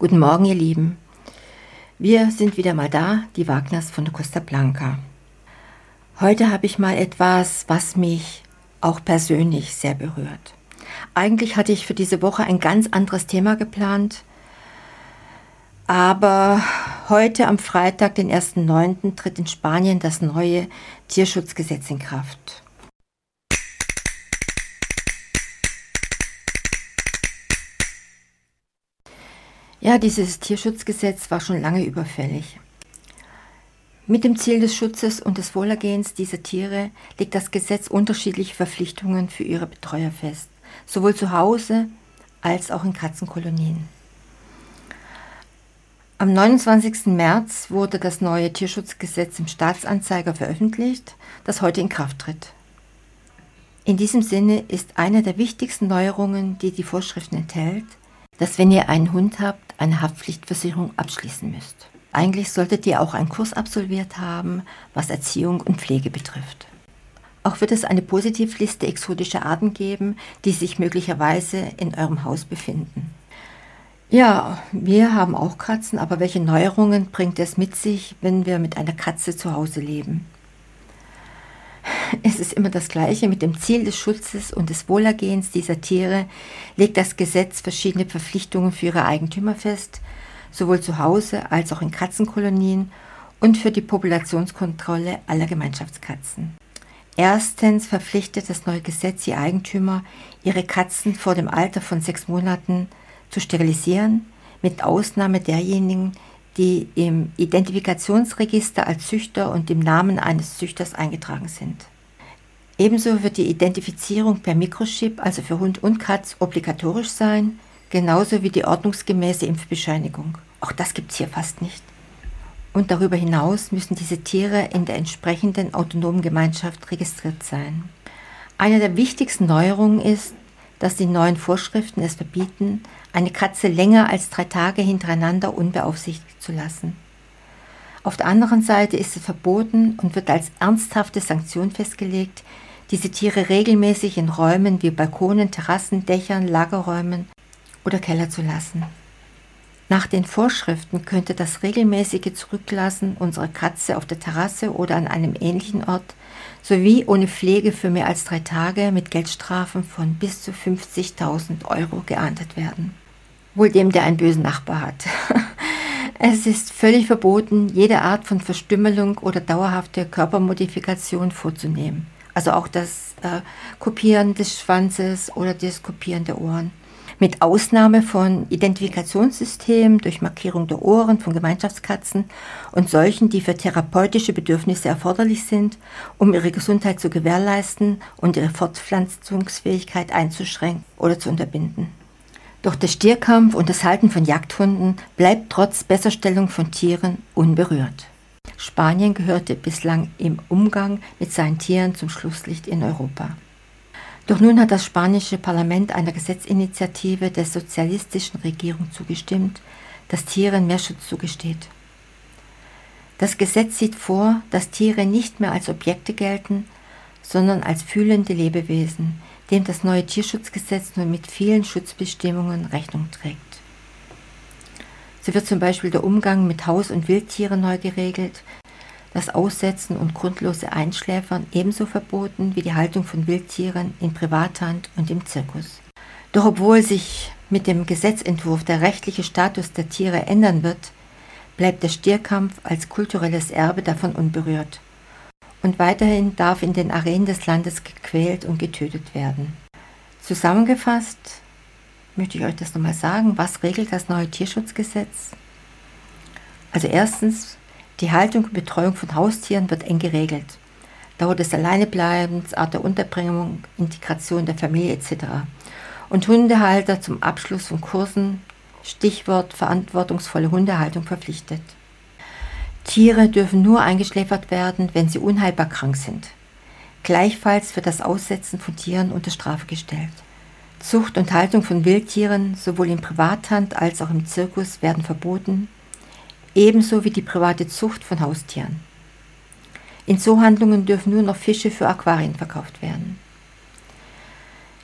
Guten Morgen, ihr Lieben. Wir sind wieder mal da, die Wagners von Costa Blanca. Heute habe ich mal etwas, was mich auch persönlich sehr berührt. Eigentlich hatte ich für diese Woche ein ganz anderes Thema geplant, aber heute am Freitag, den 1.9., tritt in Spanien das neue Tierschutzgesetz in Kraft. Ja, dieses Tierschutzgesetz war schon lange überfällig. Mit dem Ziel des Schutzes und des Wohlergehens dieser Tiere legt das Gesetz unterschiedliche Verpflichtungen für ihre Betreuer fest, sowohl zu Hause als auch in Katzenkolonien. Am 29. März wurde das neue Tierschutzgesetz im Staatsanzeiger veröffentlicht, das heute in Kraft tritt. In diesem Sinne ist eine der wichtigsten Neuerungen, die die Vorschriften enthält, dass wenn ihr einen Hund habt, eine Haftpflichtversicherung abschließen müsst. Eigentlich solltet ihr auch einen Kurs absolviert haben, was Erziehung und Pflege betrifft. Auch wird es eine Positivliste exotischer Arten geben, die sich möglicherweise in eurem Haus befinden. Ja, wir haben auch Katzen, aber welche Neuerungen bringt es mit sich, wenn wir mit einer Katze zu Hause leben? Es ist immer das Gleiche. Mit dem Ziel des Schutzes und des Wohlergehens dieser Tiere legt das Gesetz verschiedene Verpflichtungen für ihre Eigentümer fest, sowohl zu Hause als auch in Katzenkolonien und für die Populationskontrolle aller Gemeinschaftskatzen. Erstens verpflichtet das neue Gesetz die Eigentümer, ihre Katzen vor dem Alter von sechs Monaten zu sterilisieren, mit Ausnahme derjenigen, die im Identifikationsregister als Züchter und im Namen eines Züchters eingetragen sind. Ebenso wird die Identifizierung per Mikrochip, also für Hund und Katz, obligatorisch sein, genauso wie die ordnungsgemäße Impfbescheinigung. Auch das gibt es hier fast nicht. Und darüber hinaus müssen diese Tiere in der entsprechenden autonomen Gemeinschaft registriert sein. Eine der wichtigsten Neuerungen ist, dass die neuen Vorschriften es verbieten, eine Katze länger als drei Tage hintereinander unbeaufsichtigt zu lassen. Auf der anderen Seite ist es verboten und wird als ernsthafte Sanktion festgelegt, diese Tiere regelmäßig in Räumen wie Balkonen, Terrassen, Dächern, Lagerräumen oder Keller zu lassen. Nach den Vorschriften könnte das regelmäßige Zurücklassen unserer Katze auf der Terrasse oder an einem ähnlichen Ort sowie ohne Pflege für mehr als drei Tage mit Geldstrafen von bis zu 50.000 Euro geahndet werden. Wohl dem, der einen bösen Nachbar hat. Es ist völlig verboten, jede Art von Verstümmelung oder dauerhafte Körpermodifikation vorzunehmen. Also auch das äh, Kopieren des Schwanzes oder das Kopieren der Ohren mit Ausnahme von Identifikationssystemen durch Markierung der Ohren von Gemeinschaftskatzen und solchen, die für therapeutische Bedürfnisse erforderlich sind, um ihre Gesundheit zu gewährleisten und ihre Fortpflanzungsfähigkeit einzuschränken oder zu unterbinden. Doch der Stierkampf und das Halten von Jagdhunden bleibt trotz Besserstellung von Tieren unberührt. Spanien gehörte bislang im Umgang mit seinen Tieren zum Schlusslicht in Europa. Doch nun hat das spanische Parlament einer Gesetzinitiative der sozialistischen Regierung zugestimmt, das Tieren mehr Schutz zugesteht. Das Gesetz sieht vor, dass Tiere nicht mehr als Objekte gelten, sondern als fühlende Lebewesen, dem das neue Tierschutzgesetz nun mit vielen Schutzbestimmungen Rechnung trägt. So wird zum Beispiel der Umgang mit Haus- und Wildtieren neu geregelt, das Aussetzen und grundlose Einschläfern ebenso verboten wie die Haltung von Wildtieren in Privathand und im Zirkus. Doch obwohl sich mit dem Gesetzentwurf der rechtliche Status der Tiere ändern wird, bleibt der Stierkampf als kulturelles Erbe davon unberührt. Und weiterhin darf in den Arenen des Landes gequält und getötet werden. Zusammengefasst möchte ich euch das nochmal sagen. Was regelt das neue Tierschutzgesetz? Also erstens die Haltung und Betreuung von Haustieren wird eng geregelt. Dauer des Alleinebleibens, Art der Unterbringung, Integration der Familie etc. Und Hundehalter zum Abschluss von Kursen, Stichwort verantwortungsvolle Hundehaltung verpflichtet. Tiere dürfen nur eingeschläfert werden, wenn sie unheilbar krank sind. Gleichfalls wird das Aussetzen von Tieren unter Strafe gestellt. Zucht und Haltung von Wildtieren, sowohl in Privathand als auch im Zirkus, werden verboten ebenso wie die private Zucht von Haustieren. In Zoohandlungen dürfen nur noch Fische für Aquarien verkauft werden.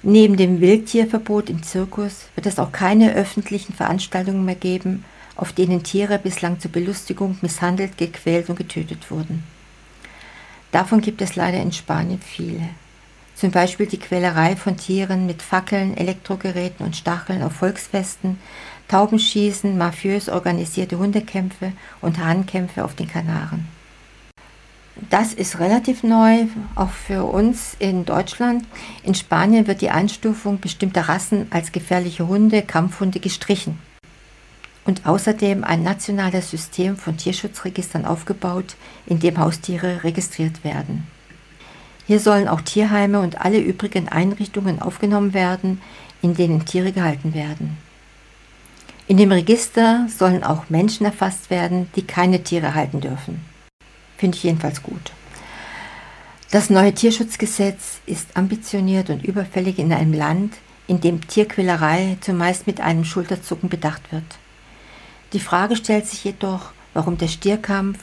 Neben dem Wildtierverbot im Zirkus wird es auch keine öffentlichen Veranstaltungen mehr geben, auf denen Tiere bislang zur Belustigung misshandelt, gequält und getötet wurden. Davon gibt es leider in Spanien viele. Zum Beispiel die Quälerei von Tieren mit Fackeln, Elektrogeräten und Stacheln auf Volksfesten, Taubenschießen, mafiös organisierte Hundekämpfe und Hahnkämpfe auf den Kanaren. Das ist relativ neu, auch für uns in Deutschland. In Spanien wird die Einstufung bestimmter Rassen als gefährliche Hunde, Kampfhunde gestrichen. Und außerdem ein nationales System von Tierschutzregistern aufgebaut, in dem Haustiere registriert werden. Hier sollen auch Tierheime und alle übrigen Einrichtungen aufgenommen werden, in denen Tiere gehalten werden. In dem Register sollen auch Menschen erfasst werden, die keine Tiere halten dürfen. Finde ich jedenfalls gut. Das neue Tierschutzgesetz ist ambitioniert und überfällig in einem Land, in dem Tierquälerei zumeist mit einem Schulterzucken bedacht wird. Die Frage stellt sich jedoch, warum der Stierkampf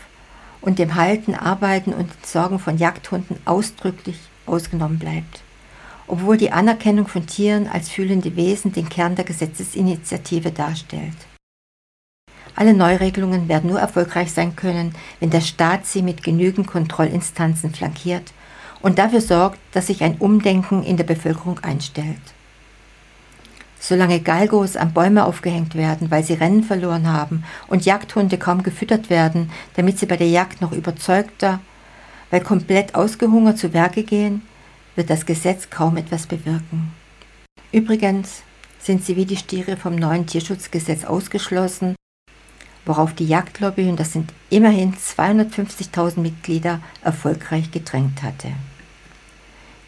und dem Halten, Arbeiten und Entsorgen von Jagdhunden ausdrücklich ausgenommen bleibt, obwohl die Anerkennung von Tieren als fühlende Wesen den Kern der Gesetzesinitiative darstellt. Alle Neuregelungen werden nur erfolgreich sein können, wenn der Staat sie mit genügend Kontrollinstanzen flankiert und dafür sorgt, dass sich ein Umdenken in der Bevölkerung einstellt. Solange Galgos an Bäume aufgehängt werden, weil sie Rennen verloren haben und Jagdhunde kaum gefüttert werden, damit sie bei der Jagd noch überzeugter, weil komplett ausgehungert zu Werke gehen, wird das Gesetz kaum etwas bewirken. Übrigens sind sie wie die Stiere vom neuen Tierschutzgesetz ausgeschlossen worauf die Jagdlobby, und das sind immerhin 250.000 Mitglieder, erfolgreich gedrängt hatte.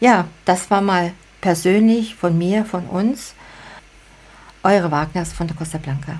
Ja, das war mal persönlich von mir, von uns, eure Wagners von der Costa Blanca.